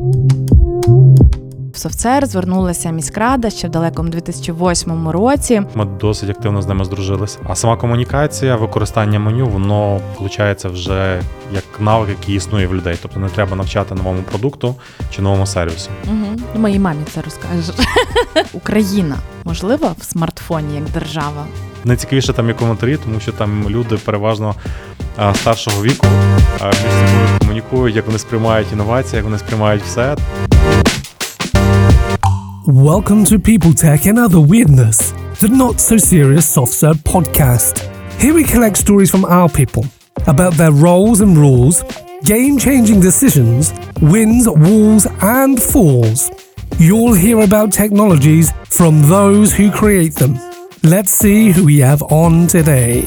Thank you. Софтсер звернулася міськрада ще в далекому 2008 році. Ми досить активно з ними здружилися. А сама комунікація, використання меню, воно виходить вже як навик, який існує в людей. Тобто не треба навчати новому продукту чи новому сервісу. Угу. Моїй мамі це розкажеш. Україна можливо в смартфоні як держава. Найцікавіше там є коментарі, тому що там люди переважно старшого віку а, між собою комунікують, як вони сприймають інновації, як вони сприймають все. Welcome to People Tech and Other Weirdness, the not so serious soft serve podcast. Here we collect stories from our people about their roles and rules, game changing decisions, wins, walls, and falls. You'll hear about technologies from those who create them. Let's see who we have on today.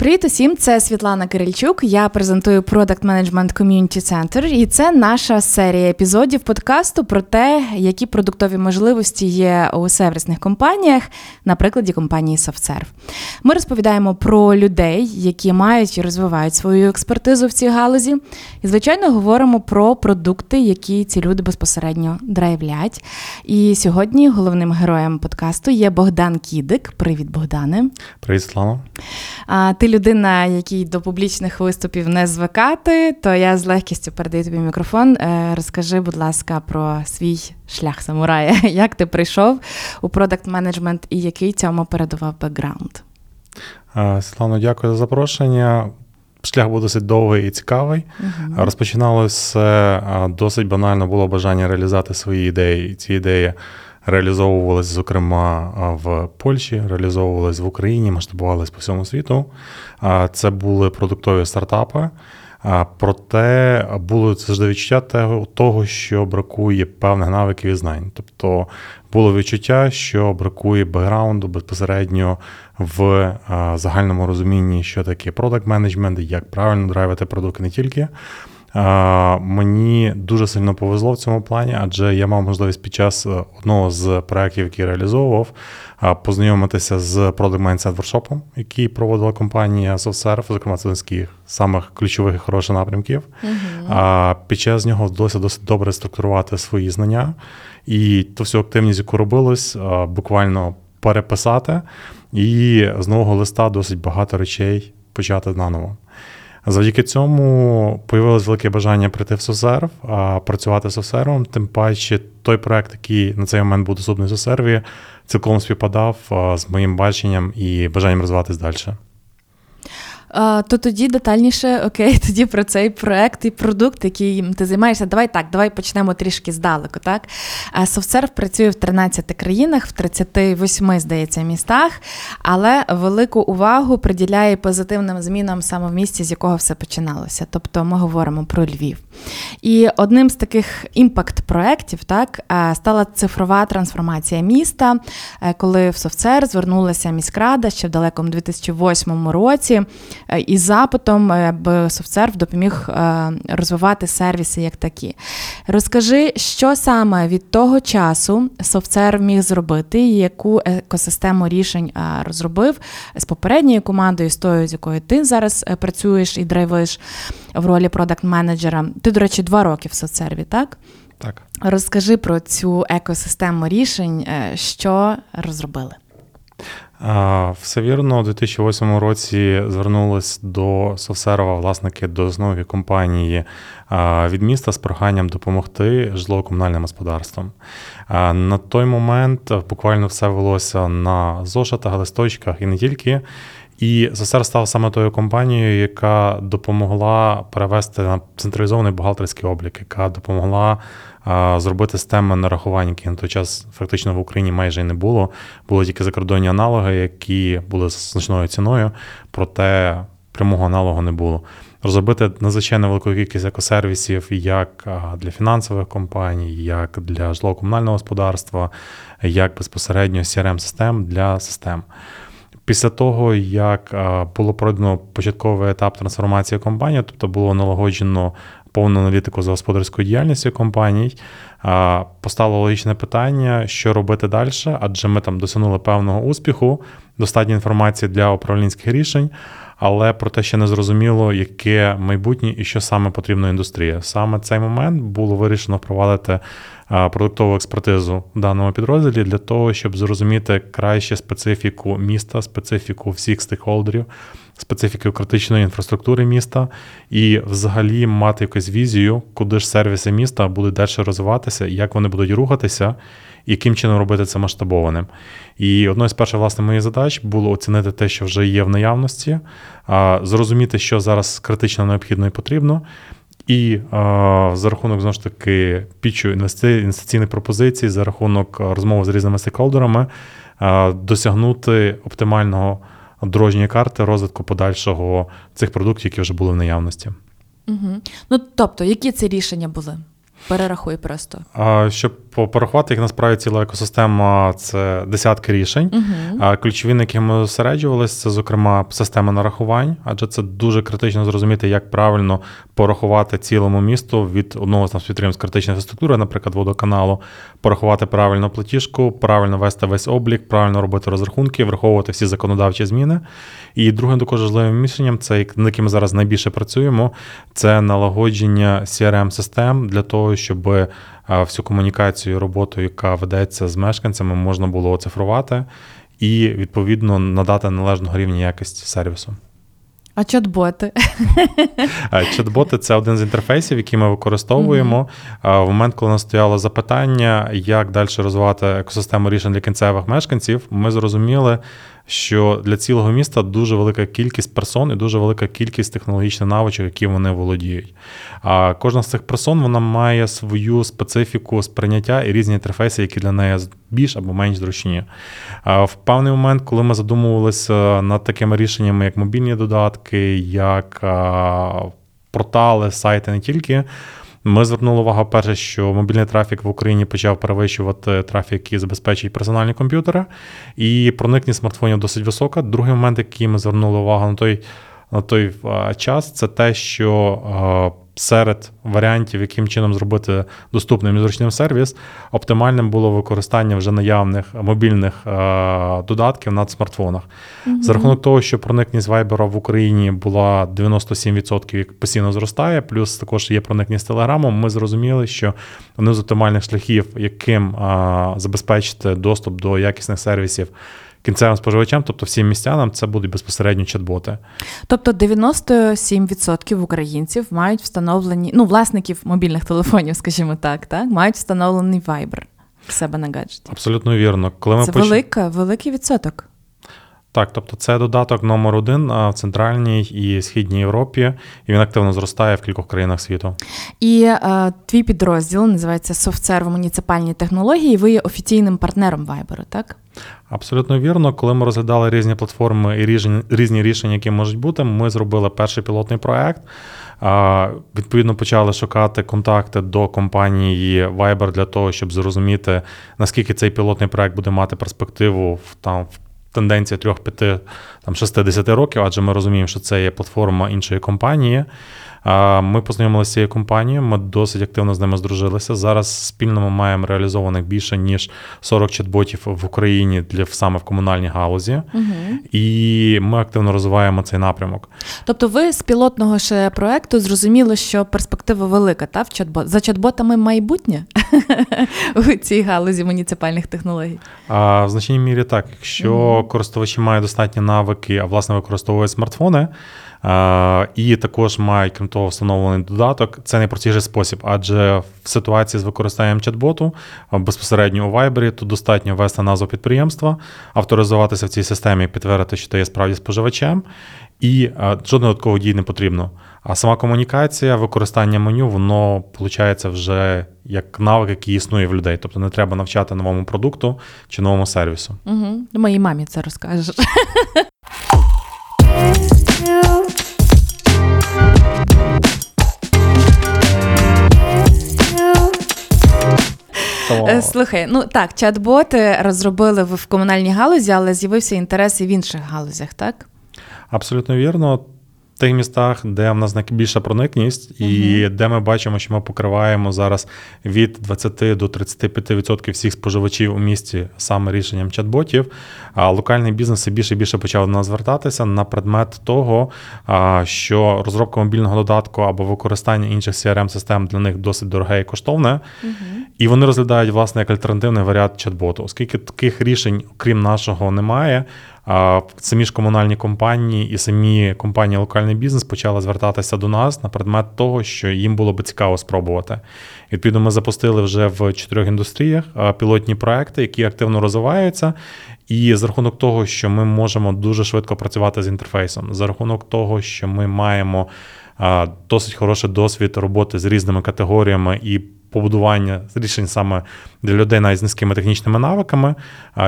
Привіт усім, це Світлана Кирильчук. Я презентую Product Management Community Center, і це наша серія епізодів подкасту про те, які продуктові можливості є у сервісних компаніях, на прикладі компанії SoftServe. Ми розповідаємо про людей, які мають і розвивають свою експертизу в цій галузі. І, звичайно, говоримо про продукти, які ці люди безпосередньо драйвлять. І сьогодні головним героєм подкасту є Богдан Кідик. Привіт, Богдане. Привіт, Світлана. Ти людина, якій до публічних виступів не звикати, то я з легкістю передаю тобі мікрофон. Е, розкажи, будь ласка, про свій шлях самурая. Як ти прийшов у продакт менеджмент і який цьому передував бекграунд? Світлано, дякую за запрошення. Шлях був досить довгий і цікавий. Uh-huh. Розпочиналося досить банально було бажання реалізувати свої ідеї. Ці ідеї реалізовувалися, зокрема, в Польщі, реалізовувалися в Україні, масштабувалися по всьому світу. Це були продуктові стартапи. Проте було завжди відчуття того, що бракує певних навиків і знань. Тобто було відчуття, що бракує бекграунду безпосередньо в загальному розумінні, що таке продакт менеджмент, як правильно драйвити продукти не тільки. Мені дуже сильно повезло в цьому плані, адже я мав можливість під час е, одного з проєктів, який реалізовував, познайомитися з Product Mindset Workshop, який проводила компанія SoftServe, зокрема це з самих ключових і хороших напрямків. Uh-huh. Під час нього вдалося досить добре структурувати свої знання, і ту всю активність, яку робилось, буквально переписати, і з нового листа досить багато речей почати наново. Завдяки цьому появилось велике бажання прийти в Сосерв, працювати з Сосервом. Тим паче, той проект, який на цей момент був доступний в Сосерві, цілком співпадав з моїм баченням і бажанням розвиватись далі. То тоді детальніше, окей, тоді про цей проект і продукт, який ти займаєшся. Давай так, давай почнемо трішки здалеку. Так, SoftServe працює в 13 країнах, в 38, здається, містах, але велику увагу приділяє позитивним змінам саме в місті, з якого все починалося. Тобто ми говоримо про Львів. І одним з таких імпакт-проєктів так стала цифрова трансформація міста, е, коли в SoftServe звернулася міськрада ще в далекому 2008 році. Е, із запитом, аби е, SoftServe допоміг е, розвивати сервіси як такі. Розкажи, що саме від того часу SoftServe міг зробити, яку екосистему рішень розробив з попередньою командою, з тою, з якою ти зараз працюєш і драйвиш в ролі продакт-менеджера. Ти, до речі, два роки в соцсерві, так? Так. Розкажи про цю екосистему рішень, що розробили. Все вірно, у 2008 році звернулись до Совсерва власники до основі компанії від міста з проханням допомогти житлово-комунальним господарствам. На той момент буквально все велося на зошитах, листочках і не тільки. І СССР став саме тою компанією, яка допомогла перевести на централізований бухгалтерський облік, яка допомогла зробити системи нарахування, які на той час фактично в Україні майже не було. Були тільки закордонні аналоги, які були з значною ціною, проте прямого аналогу не було. Розробити надзвичайно велику кількість екосервісів як для фінансових компаній, як для житлово-комунального господарства, як безпосередньо crm систем для систем. Після того, як було пройдено початковий етап трансформації компанії, тобто було налагоджено повну аналітику за господарською діяльністю компаній, постало логічне питання, що робити далі, адже ми там досягнули певного успіху, достатньо інформації для управлінських рішень. Але про те, ще не зрозуміло, яке майбутнє і що саме потрібно індустрії. Саме цей момент було вирішено впровадити продуктову експертизу в даному підрозділі для того, щоб зрозуміти краще специфіку міста, специфіку всіх стейкхолдерів, специфіку критичної інфраструктури міста і взагалі мати якусь візію, куди ж сервіси міста будуть далі розвиватися, як вони будуть рухатися, яким чином робити це масштабованим. І одною з перших власне моїх задач було оцінити те, що вже є в наявності, зрозуміти, що зараз критично необхідно і потрібно. І а, за рахунок знову ж таки пічу інвестиційних пропозицій, за рахунок розмови з різними стейкхолдерами, а, досягнути оптимального дорожньої карти розвитку подальшого цих продуктів, які вже були в наявності. Угу. Ну тобто, які це рішення були? Перерахуй просто. Щоб по- порахувати їх насправді ціла екосистема це десятки рішень. Угу. А ключові, на які ми зосереджувалися, це, зокрема, система нарахувань, адже це дуже критично зрозуміти, як правильно порахувати цілому місту від одного з нас підприємств критичної інфраструктури, наприклад, водоканалу, порахувати правильно платіжку, правильно вести весь облік, правильно робити розрахунки, враховувати всі законодавчі зміни. І другим також важливим рішенням, це як- над яким ми зараз найбільше працюємо, це налагодження CRM-систем для того, щоб всю комунікацію і роботу, яка ведеться з мешканцями, можна було оцифрувати і відповідно надати належного рівня якості сервісу. А чат-боти? Чат-боти це один з інтерфейсів, які ми використовуємо. А, В момент, коли нас стояло запитання, як далі розвивати екосистему рішень для кінцевих мешканців, ми зрозуміли, що для цілого міста дуже велика кількість персон і дуже велика кількість технологічних навичок, які вони володіють. А кожна з цих персон вона має свою специфіку сприйняття і різні інтерфейси, які для неї більш або менш зручні. В певний момент, коли ми задумувалися над такими рішеннями, як мобільні додатки, як портали, сайти не тільки. Ми звернули увагу, перше, що мобільний трафік в Україні почав перевищувати трафік, який забезпечують персональні комп'ютери, і проникність смартфонів досить висока. Другий момент, який ми звернули увагу на той, на той час, це те, що серед варіантів, яким чином зробити доступним і зручним сервіс, оптимальним було використання вже наявних мобільних а, додатків на смартфонах. За рахунок того, що проникність Viber в Україні була 97%, як постійно зростає, плюс також є проникність Телеграмом, ми зрозуміли, що один з оптимальних шляхів, яким а, забезпечити доступ до якісних сервісів кінцевим споживачам, тобто всім містянам, це будуть безпосередньо чат-боти. Тобто 97% українців мають встановлені, ну, власників мобільних телефонів, скажімо так, так, мають встановлений Viber в себе на гаджеті. Абсолютно вірно. Коли ми Це поч- велика, великий відсоток. Так, тобто це додаток номер один в центральній і східній Європі, і він активно зростає в кількох країнах світу. І е, твій підрозділ називається SoftServe муніципальні технології. Ви є офіційним партнером Viber, так? Абсолютно вірно. Коли ми розглядали різні платформи і різні рішення, які можуть бути, ми зробили перший пілотний проект. Відповідно, почали шукати контакти до компанії Viber для того, щоб зрозуміти, наскільки цей пілотний проект буде мати перспективу в там в тенденції 3, 5, там 60 років, адже ми розуміємо, що це є платформа іншої компанії. Ми познайомилися з цією компанією, ми досить активно з ними здружилися. Зараз спільно ми маємо реалізованих більше ніж 40 чат-ботів в Україні для саме в комунальній галузі, Угу. і ми активно розвиваємо цей напрямок. Тобто, ви з пілотного ще проекту зрозуміли, що перспектива велика, та в чат-бот за чат-ботами майбутнє у цій галузі муніципальних технологій. А в значній мірі так, якщо Мгм. користувачі мають достатні навики, а власне використовують смартфони. а, І також мають, крім того, встановлений додаток. Це найпростіший спосіб, адже в ситуації з використанням чат-боту безпосередньо у Viber, тут достатньо ввести назву підприємства, авторизуватися в цій системі, підтвердити, що ти є справді споживачем, і жодних додаткових дій не потрібно. А сама комунікація, використання меню, воно виходить вже як навик, який існує в людей. Тобто не треба навчати новому продукту чи новому сервісу. Угу. Моїй мамі це розкажеш. Е, Слухай, ну так, чат-боти розробили в комунальній галузі, але з'явився інтерес і в інших галузях, так? Абсолютно вірно. Тих містах, де в нас найбільша проникність, і де ми бачимо, що ми покриваємо зараз від 20 до 35% всіх споживачів у місті саме рішенням чат-ботів, а локальний бізнес все більше і більше почав до нас звертатися на предмет того, що розробка мобільного додатку або використання інших crm систем для них досить дороге і коштовне, і вони розглядають власне як альтернативний варіант чат-боту, оскільки таких рішень, крім нашого, немає. Самі ж комунальні компанії і самі компанії локальний бізнес почали звертатися до нас на предмет того, що їм було би цікаво спробувати. Відповідно, ми запустили вже в чотирьох індустріях пілотні проекти, які активно розвиваються. І за рахунок того, що ми можемо дуже швидко працювати з інтерфейсом, за рахунок того, що ми маємо досить хороший досвід роботи з різними категоріями і побудування рішень саме для людей навіть з низькими технічними навиками.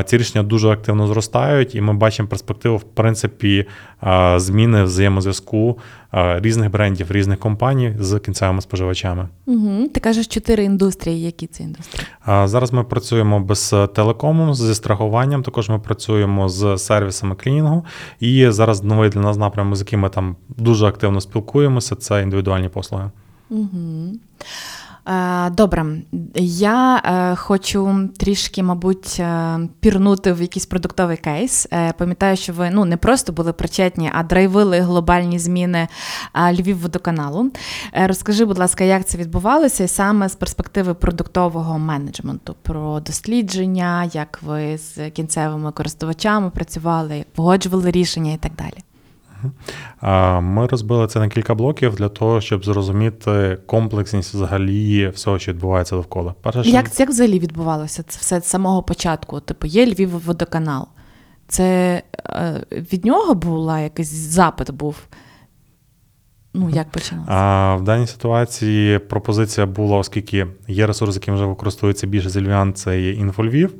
Ці рішення дуже активно зростають, і ми бачимо перспективу, в принципі, зміни взаємозв'язку різних брендів, різних компаній з кінцевими споживачами. Угу. Ти кажеш чотири індустрії. Які це індустрії? Зараз ми працюємо без телекому, зі страхуванням. Також ми працюємо з сервісами клінінгу. І зараз новий для нас напрямок, з яким ми там дуже активно спілкуємося, це індивідуальні послуги. Угу. Е, Добре, я е, хочу трішки, мабуть, е, пірнути в якийсь продуктовий кейс. Пам'ятаю, що ви ну не просто були причетні, а драйвили глобальні зміни е, Львівводоканалу. Розкажи, будь ласка, як це відбувалося, і саме з перспективи продуктового менеджменту, про дослідження, як ви з кінцевими користувачами працювали, як погоджували рішення і так далі. Ми розбили це на кілька блоків для того, щоб зрозуміти комплексність взагалі всього, що відбувається довкола. Перше, що... Як, як взагалі відбувалося це все з самого початку? Типу, є Львів водоканал. Це е, від нього була якийсь запит був? Ну, як починалося? А в даній ситуації пропозиція була, оскільки є ресурс, яким вже використовується більше з львів'ян, це є інфольвів.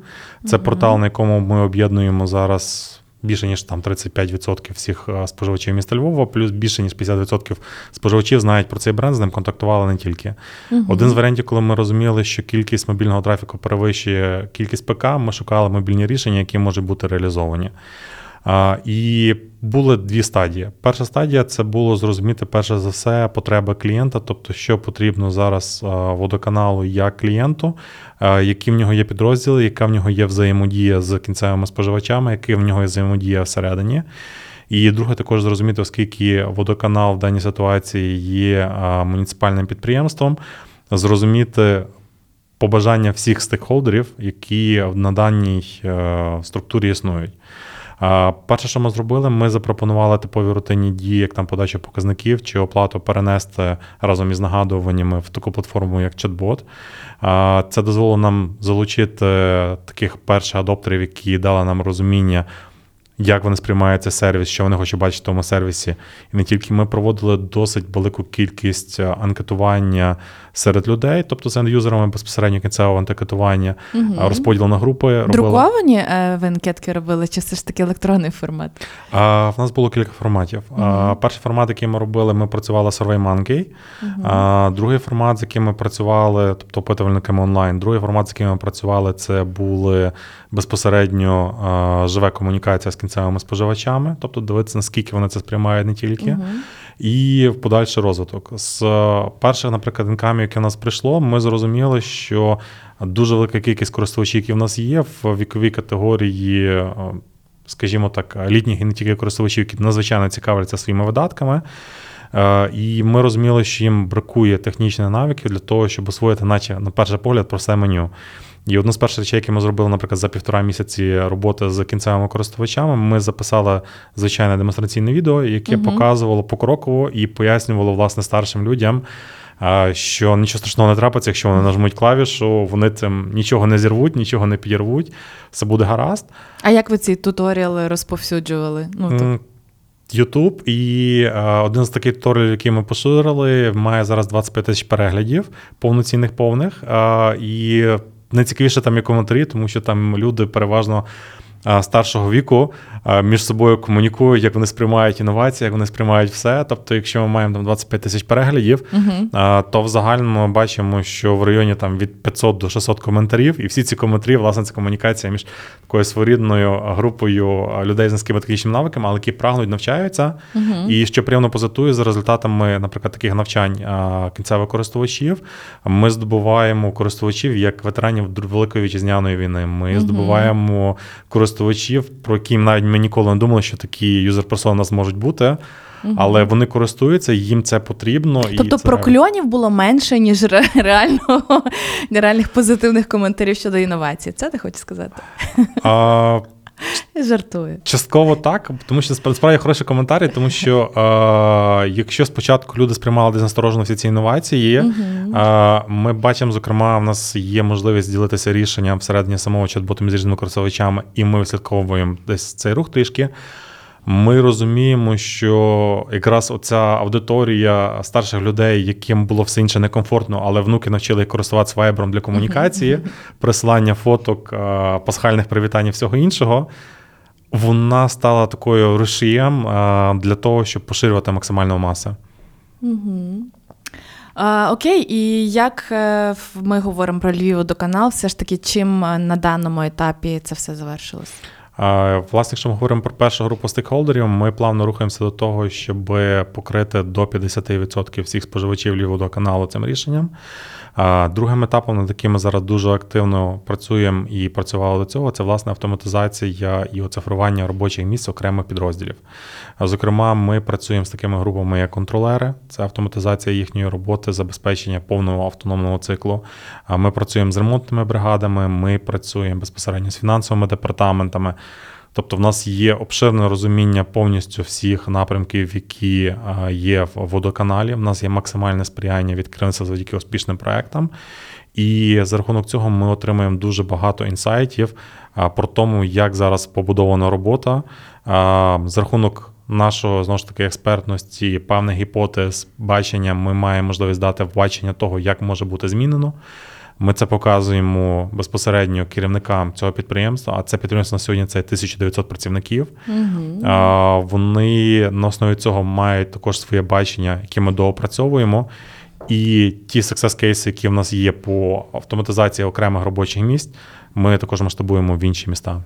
Це Мгм. портал, на якому ми об'єднуємо зараз. Більше ніж там 35% всіх е, споживачів міста Львова, плюс більше ніж 50% споживачів знають про цей бренд, з ним контактували не тільки. Угу. Один з варіантів, коли ми розуміли, що кількість мобільного трафіку перевищує кількість ПК, ми шукали мобільні рішення, які можуть бути реалізовані. І були дві стадії. Перша стадія це було зрозуміти перше за все потреби клієнта, тобто, що потрібно зараз водоканалу як клієнту, які в нього є підрозділи, яка в нього є взаємодія з кінцевими споживачами, яка в нього є взаємодія всередині. І друге, також зрозуміти, оскільки водоканал в даній ситуації є муніципальним підприємством, зрозуміти побажання всіх стейкхолдерів, які на даній е, структурі існують. Перше, що ми зробили, ми запропонували типові рутинні дії, як там подача показників чи оплату перенести разом із нагадуваннями в таку платформу, як чат-бот. Це дозволило нам залучити таких перших адоптерів, які дали нам розуміння. Як вони сприймають цей сервіс, що вони хочуть бачити в тому сервісі. І не тільки ми проводили досить велику кількість е, анкетування серед людей, тобто з ендюзерами безпосередньо кінцевого анкетування, Мгм. а розподіл на групи робили. Друковані е, ви анкетки робили, чи все ж таки електронний формат? А, в нас було кілька форматів. А, перший формат, який ми робили, ми працювали з SurveyMonkey. Мгм. А, другий формат, з яким ми працювали, тобто опитувальниками онлайн. Другий формат, з яким ми працювали, це були безпосередньо а, живе комунікація з кінцевими споживачами, тобто дивитися, наскільки вони це сприймають не тільки. Мгм. і в подальший розвиток. З е, перших, наприклад, інкамів, яке в нас прийшло, ми зрозуміли, що дуже велика кількість користувачів, які в нас є, в віковій категорії, е, скажімо так, літніх і не тільки користувачів, які надзвичайно цікавляться своїми видатками. Е, І ми розуміли, що їм бракує технічних навиків для того, щоб освоїти, наче на перший погляд, просте меню. І одну з перших речей, які ми зробили, наприклад, за півтора місяці роботи з кінцевими користувачами, ми записали звичайне демонстраційне відео, яке Мгм. показувало покроково і пояснювало власне старшим людям, що нічого страшного не трапиться, якщо вони нажмуть клавішу, вони цим нічого не зірвуть, нічого не підірвуть, все буде гаразд. А як ви ці туторіали розповсюджували? Ну, то... М, Ютуб і один з таких туторіалів, який ми поширили, має зараз 25 тисяч переглядів, повноцінних повних. І найцікавіше там є коментарі, тому що там люди переважно старшого віку між собою комунікують, як вони сприймають інновації, як вони сприймають все. Тобто, якщо ми маємо там 25 тисяч переглядів, а, то в загальному ми бачимо, що в районі там від 500 до 600 коментарів, і всі ці коментарі, власне, це комунікація між такою своєрідною групою людей з низькими технічними навиками, але які прагнуть, навчаються. І що приємно позитує за результатами, наприклад, таких навчань кінцевих користувачів, ми здобуваємо користувачів як ветеранів Великої вітчизняної війни. Ми здобуваємо користувачів, про які навіть ми ніколи не думали, що такі юзер-персони у нас можуть бути. Але вони користуються, їм це потрібно. і Тобто це прокльонів було менше, ніж ре- реально реальних позитивних коментарів щодо інновацій. Це ти хочеш сказати? А, жартую. Частково так, тому що спра- справді хороші коментарі, тому що е, якщо спочатку люди сприймали десь насторожено всі ці інновації, е, ми бачимо, зокрема, в нас є можливість ділитися рішенням всередині самого чат-боту між різними користувачами, і ми вислідковуємо десь цей рух трішки. Ми розуміємо, що якраз оця аудиторія старших людей, яким було все інше некомфортно, але внуки навчили їх користуватися вайбером для комунікації, присилання фоток, е, пасхальних привітань і всього іншого. Вона стала такою рушієм е, для того, щоб поширювати максимальну масу. А, окей, і як е, ми говоримо про Львів водоканал, все ж таки, чим на даному етапі це все завершилось? Власне, якщо ми говоримо про першу групу стейкхолдерів, ми плавно рухаємося до того, щоб покрити до 50% всіх споживачів Львівводоканалу цим рішенням. Другим етапом, над яким ми зараз дуже активно працюємо і працювали до цього, це власне автоматизація і оцифрування робочих місць окремих підрозділів. Зокрема, ми працюємо з такими групами, як контролери, це автоматизація їхньої роботи, забезпечення повного автономного циклу. Ми працюємо з ремонтними бригадами, ми працюємо безпосередньо з фінансовими департаментами. Тобто, в нас є обширне розуміння повністю всіх напрямків, які є в водоканалі. В нас є максимальне сприяння від керівництва завдяки успішним проектам. І за рахунок цього ми отримуємо дуже багато інсайтів про тому, як зараз побудована робота. За рахунок нашого знову ж таки експертності, певних гіпотез, бачення, ми маємо можливість дати бачення того, як може бути змінено. Ми це показуємо безпосередньо керівникам цього підприємства. А це підприємство на сьогодні це 1900 працівників. А, Вони на основі цього мають також своє бачення, яке ми доопрацьовуємо. І ті success кейси, які в нас є по автоматизації окремих робочих місць, ми також масштабуємо в інші міста.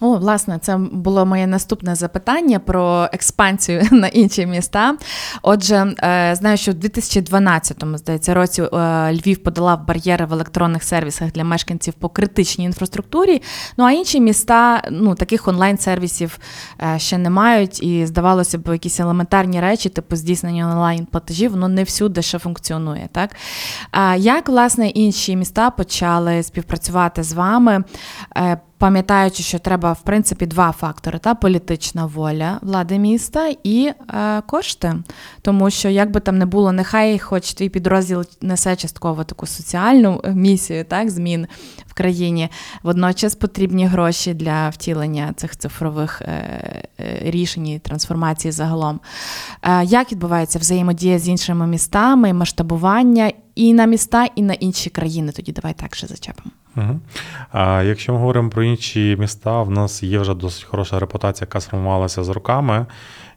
О, власне, це було моє наступне запитання про експансію на інші міста. Отже, е, знаю, що в 2012 здається році е, Львів подолав бар'єри в електронних сервісах для мешканців по критичній інфраструктурі. Ну а інші міста ну таких онлайн-сервісів е, ще не мають, і здавалося б, якісь елементарні речі, типу здійснення онлайн платежів, воно не всюди ще функціонує. Так як власне інші міста почали співпрацювати з вами? Е, Пам'ятаючи, що треба в принципі два фактори: та політична воля влади міста і е, кошти. Тому що як би там не було, нехай хоч твій підрозділ несе частково таку соціальну місію, так, змін в країні. Водночас потрібні гроші для втілення цих цифрових е, е, рішень і трансформації загалом. Е, як відбувається взаємодія з іншими містами, масштабування і на міста, і на інші країни? Тоді давай так ще зачепимо. Угу. А якщо ми говоримо про інші міста, в нас є вже досить хороша репутація, яка сформувалася з роками,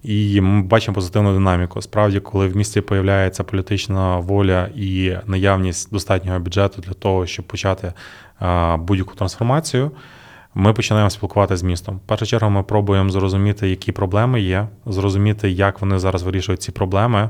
і ми бачимо позитивну динаміку. Справді, коли в місті появляється політична воля і наявність достатнього бюджету для того, щоб почати будь-яку трансформацію. Ми починаємо спілкуватися з містом. В першу чергу ми пробуємо зрозуміти, які проблеми є, зрозуміти, як вони зараз вирішують ці проблеми.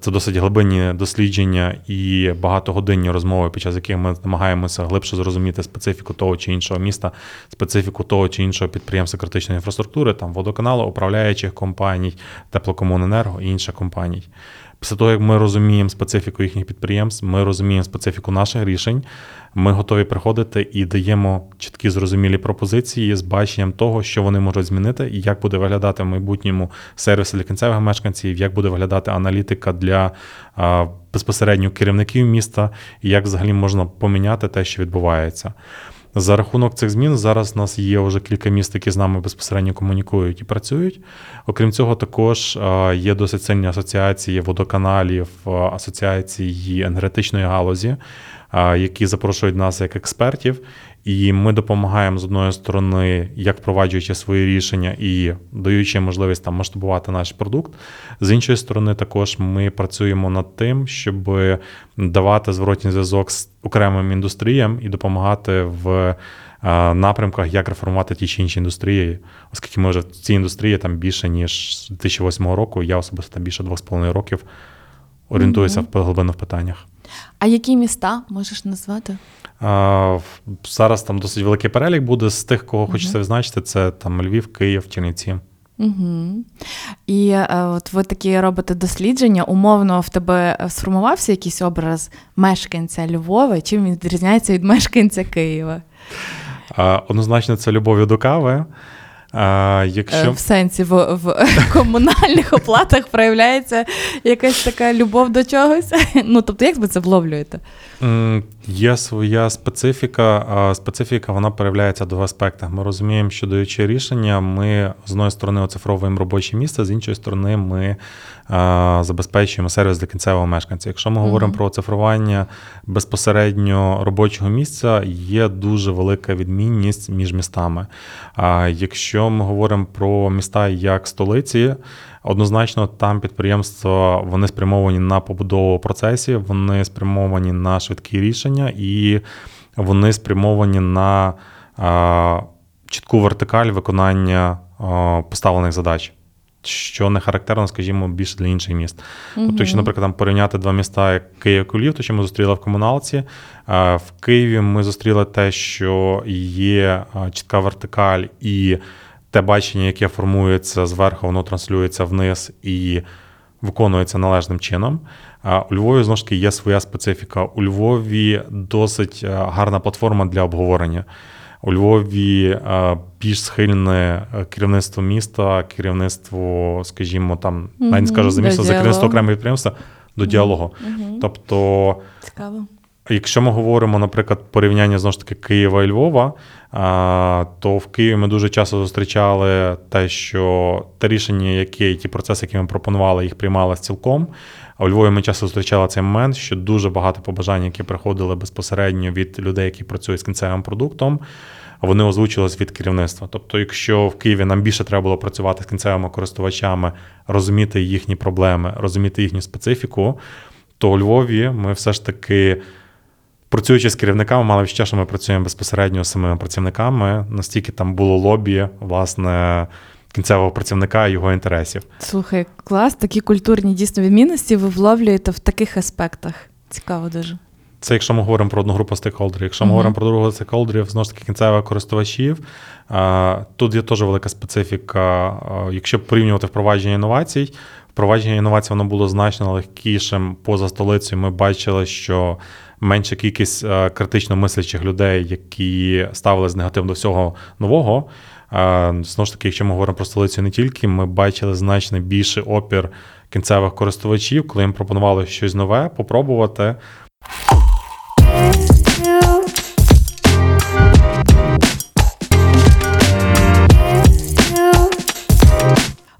Це досить глибинні дослідження і багатогодинні розмови, під час яких ми намагаємося глибше зрозуміти специфіку того чи іншого міста, специфіку того чи іншого підприємства критичної інфраструктури, там водоканалу, управляючих компаній, теплокомуненерго і інших компаній. Після того, як ми розуміємо специфіку їхніх підприємств, ми розуміємо специфіку наших рішень, ми готові приходити і даємо чіткі зрозумілі пропозиції з баченням того, що вони можуть змінити, і як буде виглядати в майбутньому сервіс для кінцевих мешканців, як буде виглядати аналітика для безпосередньо керівників міста, і як взагалі можна поміняти те, що відбувається. За рахунок цих змін зараз у нас є вже кілька міст, які з нами безпосередньо комунікують і працюють. Окрім цього, також є досить сильні асоціації водоканалів, асоціації енергетичної галузі, які запрошують нас як експертів. І ми допомагаємо з одної сторони, як впроваджуючи свої рішення і даючи можливість там масштабувати наш продукт. З іншої сторони, також ми працюємо над тим, щоб давати зворотній зв'язок з окремим індустріям і допомагати в е, напрямках, як реформувати ті чи інші індустрії, оскільки ми вже в цій індустрії там більше ніж з 2008 року. Я особисто там більше 2,5 років орієнтуюся в глибину в питаннях. А які міста можеш назвати? Зараз там досить великий перелік буде з тих, кого хочеться відзначити. Це там Львів, Київ, Чернівці. Угу. І е, от ви такі робите дослідження. Умовно, в тебе сформувався якийсь образ мешканця Львова, чим він відрізняється від мешканця Києва? А, Однозначно, це любов'ю до кави. А, якщо... Е, В сенсі в, в комунальних оплатах проявляється якась така любов до чогось. Ну, тобто, як ви це вловлюєте? Є своя специфіка. а Специфіка вона проявляється в двох аспектах. Ми розуміємо, що даючи рішення, ми з одної сторони оцифровуємо робоче місце, з іншої сторони, ми а, забезпечуємо сервіс для кінцевого мешканця. Якщо ми говоримо Мгм. про оцифрування безпосередньо робочого місця, є дуже велика відмінність між містами. А якщо ми говоримо про міста як столиці, Однозначно, там підприємства вони спрямовані на побудову процесів, вони спрямовані на швидкі рішення і вони спрямовані на чітку вертикаль виконання поставлених задач, що не характерно, скажімо, більше для інших міст. Тобто, якщо, наприклад, там порівняти два міста, як Київ Львів, то що ми зустріли в комуналці. В Києві ми зустріли те, що є чітка вертикаль і те бачення, яке формується зверху, воно транслюється вниз і виконується належним чином. У Львові знову ж таки є своя специфіка. У Львові досить е, гарна платформа для обговорення. У Львові е, більш схильне е, керівництво міста, керівництво, скажімо, там навіть не скажу за місто, за керівництво окремого підприємства до діалогу. Тобто Цікаво. Якщо ми говоримо, наприклад, порівняння знову ж таки Києва і Львова, то в Києві ми дуже часто зустрічали те, що те рішення, які ті процеси, які ми пропонували, їх приймали цілком. А у Львові ми часто зустрічали цей момент, що дуже багато побажань, які приходили безпосередньо від людей, які працюють з кінцевим продуктом, вони озвучились від керівництва. Тобто, якщо в Києві нам більше треба було працювати з кінцевими користувачами, розуміти їхні проблеми, розуміти їхню специфіку, то у Львові ми все ж таки. Працюючи з керівниками, мали відчуття, що ми працюємо безпосередньо з самими працівниками, настільки там було лобі, власне, кінцевого працівника і його інтересів. Слухай, клас, такі культурні дійсно відмінності ви вловлюєте в таких аспектах. Цікаво дуже. Це якщо ми говоримо про одну групу стейкхолдерів. Якщо ми Мгм. говоримо про другу стейкхолдерів, знову ж таки кінцевих користувачів, тут є теж велика специфіка. Якщо порівнювати впровадження інновацій, впровадження інновацій воно було значно легкішим поза столицею. Ми бачили, що менша кількість е, критично мислячих людей, які ставились негативно до всього нового. Е, Знову ж таки, якщо ми говоримо про столицю не тільки, ми бачили значно більший опір кінцевих користувачів, коли їм пропонували щось нове, попробувати.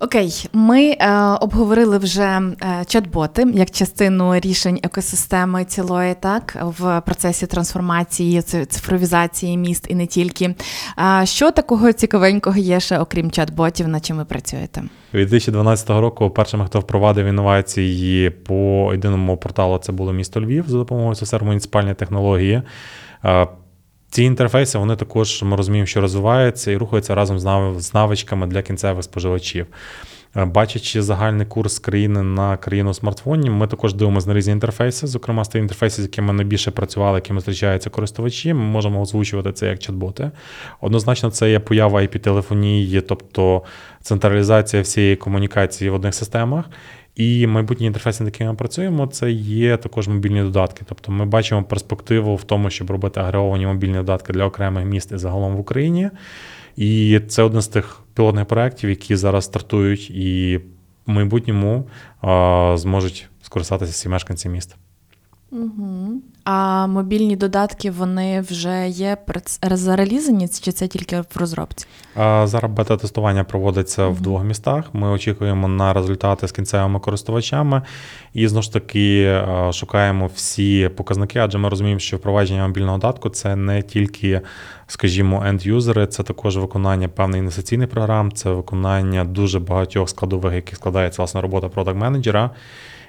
Окей, ми е, обговорили вже е, чат-боти як частину рішень екосистеми цілої, так в процесі трансформації, цифровізації міст і не тільки. А що такого цікавенького є ще, окрім чат-ботів, над чим ви працюєте? Від 2012 року першими, хто впровадив інновації по єдиному порталу, це було місто Львів за допомогою СССР муніципальної технології. Ці інтерфейси вони також ми розуміємо, що розвиваються і рухаються разом з навичками для кінцевих споживачів. Е, Бачачи загальний курс країни на країну смартфонів, ми також дивимося на різні інтерфейси. Зокрема, з тих інтерфейсів, з якими найбільше працювали, якими зустрічаються користувачі, ми можемо озвучувати це як чат-боти. Однозначно, це є поява IP-телефонії, тобто централізація всієї комунікації в одних системах. І майбутні інтерфейси, над якими ми працюємо, це є також мобільні додатки. Тобто ми бачимо перспективу в тому, щоб робити агреговані мобільні додатки для окремих міст і загалом в Україні. І це один з тих пілотних проєктів, які зараз стартують, і в майбутньому зможуть скористатися всі мешканці міста. Угу. А мобільні додатки вони вже є зарелізані, чи це тільки в розробці? Зараз бета-тестування проводиться mm-hmm. в двох містах. Ми очікуємо на результати з кінцевими користувачами і знову ж таки шукаємо всі показники, адже ми розуміємо, що впровадження мобільного додатку це не тільки, скажімо, енд-юзери, це також виконання певних інвестиційних програм, це виконання дуже багатьох складових, які складається власне робота продакт-менеджера.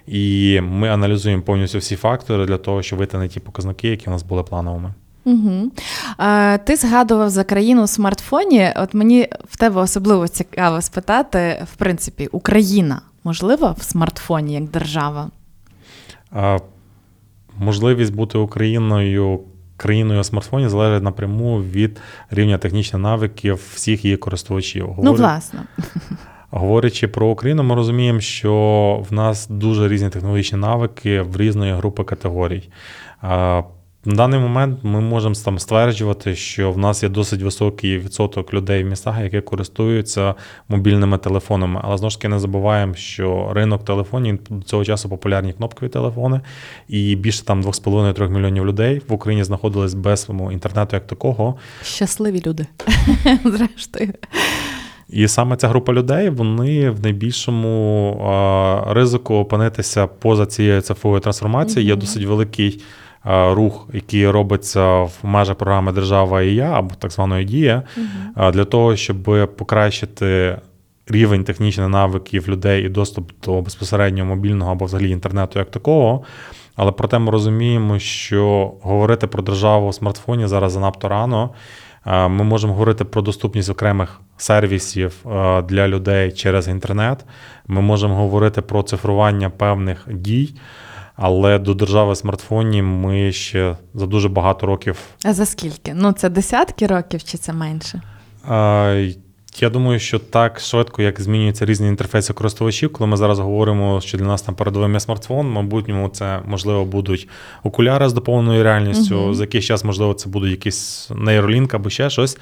І ми аналізуємо повністю всі фактори для того, щоб вийти на ті показники, які у нас були плановими. Угу. А, Ти згадував за країну у смартфоні. От мені в тебе особливо цікаво спитати, в принципі, Україна можлива в смартфоні як держава? А, Можливість бути Україною. Країною смартфонів залежить напряму від рівня технічних навиків всіх її користувачів. Ну, власне. Говорячи про Україну, ми розуміємо, що в нас дуже різні технологічні навики в різної групи категорій. На даний момент ми можемо там стверджувати, що в нас є досить високий відсоток людей в містах, які користуються мобільними телефонами. Але знову ж таки не забуваємо, що ринок телефонів до цього часу популярні кнопкові телефони, і більше там 2,5-3 мільйонів людей в Україні знаходились без інтернету як такого. Щасливі люди, зрештою. І саме ця група людей вони в найбільшому ризику опинитися поза цією цифровою трансформацією. Є досить великий рух, який робиться в межах програми Держава і я або так званої дія, mm-hmm. для того, щоб покращити. Рівень технічних навиків людей і доступ до безпосереднього мобільного або взагалі інтернету як такого. Але проте ми розуміємо, що говорити про державу у смартфоні зараз занадто рано. Ми можемо говорити про доступність окремих сервісів для людей через інтернет. Ми можемо говорити про цифрування певних дій, але до держави смартфонів ми ще за дуже багато років. А за скільки? Ну це десятки років чи це менше? Я думаю, що так швидко, як змінюються різні інтерфейси користувачів, коли ми зараз говоримо, що для нас там передовим є смартфон, мабуть, це можливо будуть окуляри з доповненою реальністю, uh-huh. за якийсь час, можливо, це буде якийсь нейролінк або ще щось.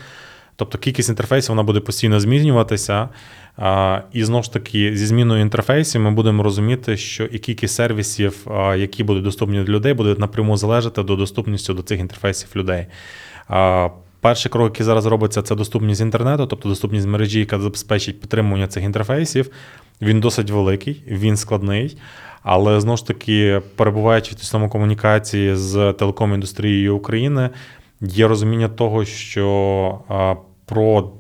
Тобто кількість інтерфейсів вона буде постійно змінюватися. І знову ж таки, зі зміною інтерфейсів ми будемо розуміти, що і кількість сервісів, які будуть доступні для людей, будуть напряму залежати до доступності до цих інтерфейсів людей. Перший крок, який зараз робиться, це доступність інтернету, тобто доступність мережі, яка забезпечить підтримування цих інтерфейсів. Він досить великий, він складний. Але знову ж таки, перебуваючи в самому комунікації з телеком-індустрією України, є розуміння того, що про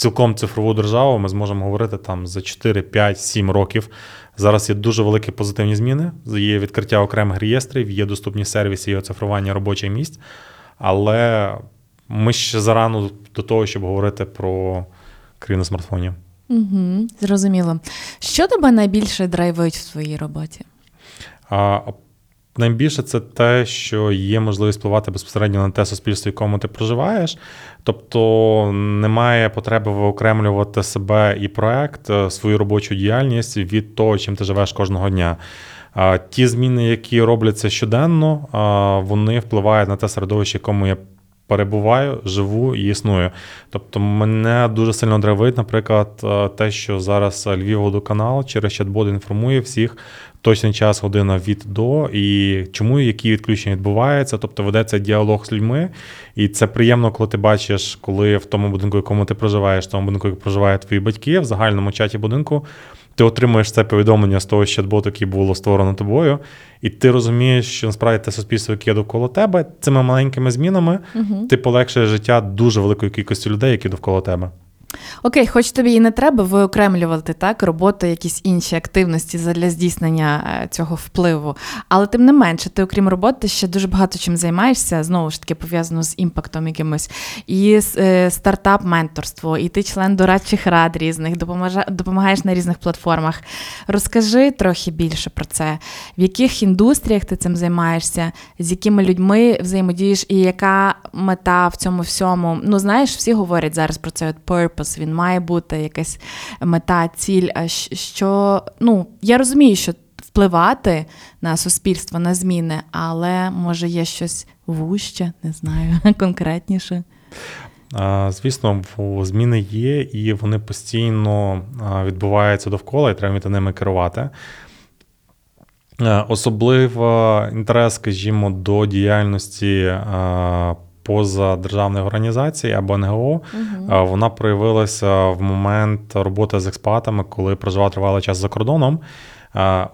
цілком цифрову державу ми зможемо говорити там за 4, 5, 7 років. Зараз є дуже великі позитивні зміни. Є відкриття окремих реєстрів, є доступні сервіси і оцифрування робочих місць. Але ми ще зарано до того, щоб говорити про країну смартфонів. Угу, Зрозуміло. Що тебе найбільше драйвить в твоїй роботі? А, Найбільше це те, що є можливість впливати безпосередньо на те суспільство, в якому ти проживаєш. Тобто немає потреби виокремлювати себе і проект, е, свою робочу діяльність від того, чим ти живеш кожного дня. Ті зміни, які робляться щоденно, вони впливають на те середовище, якому я перебуваю, живу і існую. Тобто мене дуже сильно драйвить, наприклад, е, те, що зараз Львів водоканал через чат-бот інформує всіх точний час, година від до, і чому які відключення відбуваються. Тобто ведеться діалог з людьми, і це приємно, коли ти бачиш, коли в тому будинку, в якому ти проживаєш, в тому будинку, як проживають твої батьки, в загальному чаті будинку ти отримуєш це повідомлення з того чат-боту, який було створено тобою, і ти розумієш, що насправді те суспільство, яке є довкола тебе, цими маленькими змінами угу. ти полегшуєш життя дуже великої кількості людей, які довкола тебе. Окей, хоч тобі і не треба виокремлювати так роботу, якісь інші активності для здійснення е, цього впливу. Але тим не менше, ти, окрім роботи, ще дуже багато чим займаєшся, знову ж таки, пов'язано з імпактом якимось, і е, стартап-менторство, і ти член дорадчих рад різних, допомагаєш на різних платформах. Розкажи трохи більше про це, в яких індустріях ти цим займаєшся, з якими людьми взаємодієш, і яка мета в цьому всьому. Ну, знаєш, всі говорять зараз про це purpose, purpose, він має бути якась мета, ціль. А що ну я розумію, що впливати на суспільство, на зміни, але може є щось вуще, не знаю, конкретніше. Звісно, зміни є, і вони постійно відбуваються довкола, і треба ними керувати. Е, Особливо інтерес, скажімо, до діяльності е, поза державних організацій або НГО, е, вона проявилася в момент роботи з експатами, коли проживав тривалий час за кордоном.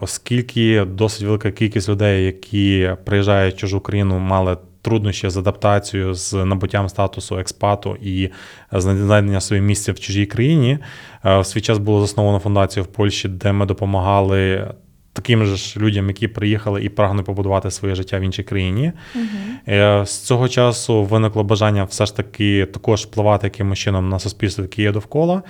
Оскільки досить велика кількість людей, які приїжджають в чужу країну, мали труднощі з адаптацією, з набуттям статусу експату і знайдення своєї місця в чужій країні, в свій час було засновано фундацію в Польщі, де ми допомагали таким же ж людям, які приїхали і прагнуть побудувати своє життя в іншій країні. Е, З цього часу виникло бажання все ж таки також впливати якимось чином на суспільство, яке є довкола.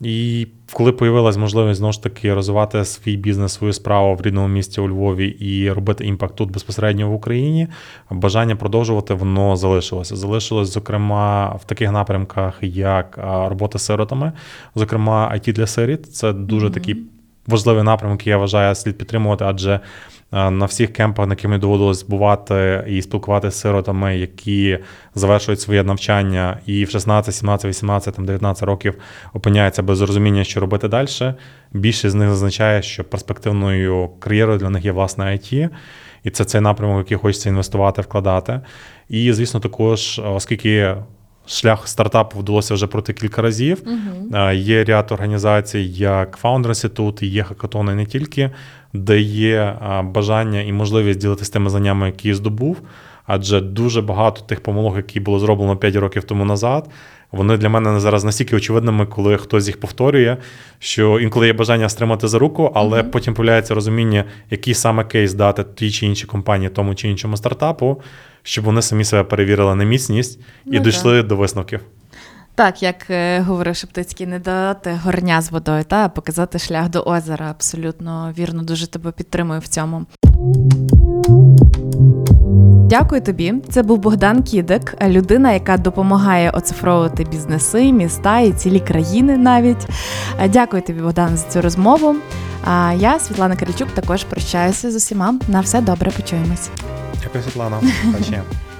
І коли появилась можливість знову ж таки розвивати свій бізнес, свою справу в рідному місті у Львові і робити імпакт тут безпосередньо в Україні, бажання продовжувати воно залишилося. Залишилось, зокрема, в таких напрямках, як робота з сиротами, зокрема, IT для сиріт. Це дуже такий важливий напрямок, який я вважаю, слід підтримувати, адже е, на всіх кемпах, на яких мені доводилось бувати і спілкуватися з сиротами, які завершують своє навчання, і в 16, 17, 18, там, 19 років опиняються без розуміння, що робити далі. Більшість з них зазначає, що перспективною кар'єрою для них є власне IT. І це цей напрямок, який хочеться інвестувати, вкладати. І, звісно, також, оскільки шлях стартапу вдалося вже пройти кілька разів. Uh-huh. Є ряд організацій, як Founder Institute, є хакатони не тільки, де є бажання і можливість ділитися тими знаннями, які здобув. Адже дуже багато тих помилок, які було зроблено 5 років тому назад, вони для мене зараз настільки очевидними, коли хтось їх повторює, що інколи є бажання стримати за руку, але uh-huh. потім появляється розуміння, який саме кейс дати тій чи іншій компанії, тому чи іншому стартапу, щоб вони самі себе перевірили на міцність і ну, дійшли до висновків. Так, як е, говорив Шептицький, не дати горня з водою, та а показати шлях до озера. Абсолютно вірно, дуже тебе підтримую в цьому. Дякую тобі. Це був Богдан Кідик, людина, яка допомагає оцифровувати бізнеси, міста і цілі країни навіть. Дякую тобі, Богдан, за цю розмову. А я, Світлана Киричук, також прощаюся з усіма. На все добре, почуємось. Дякую, Світлана.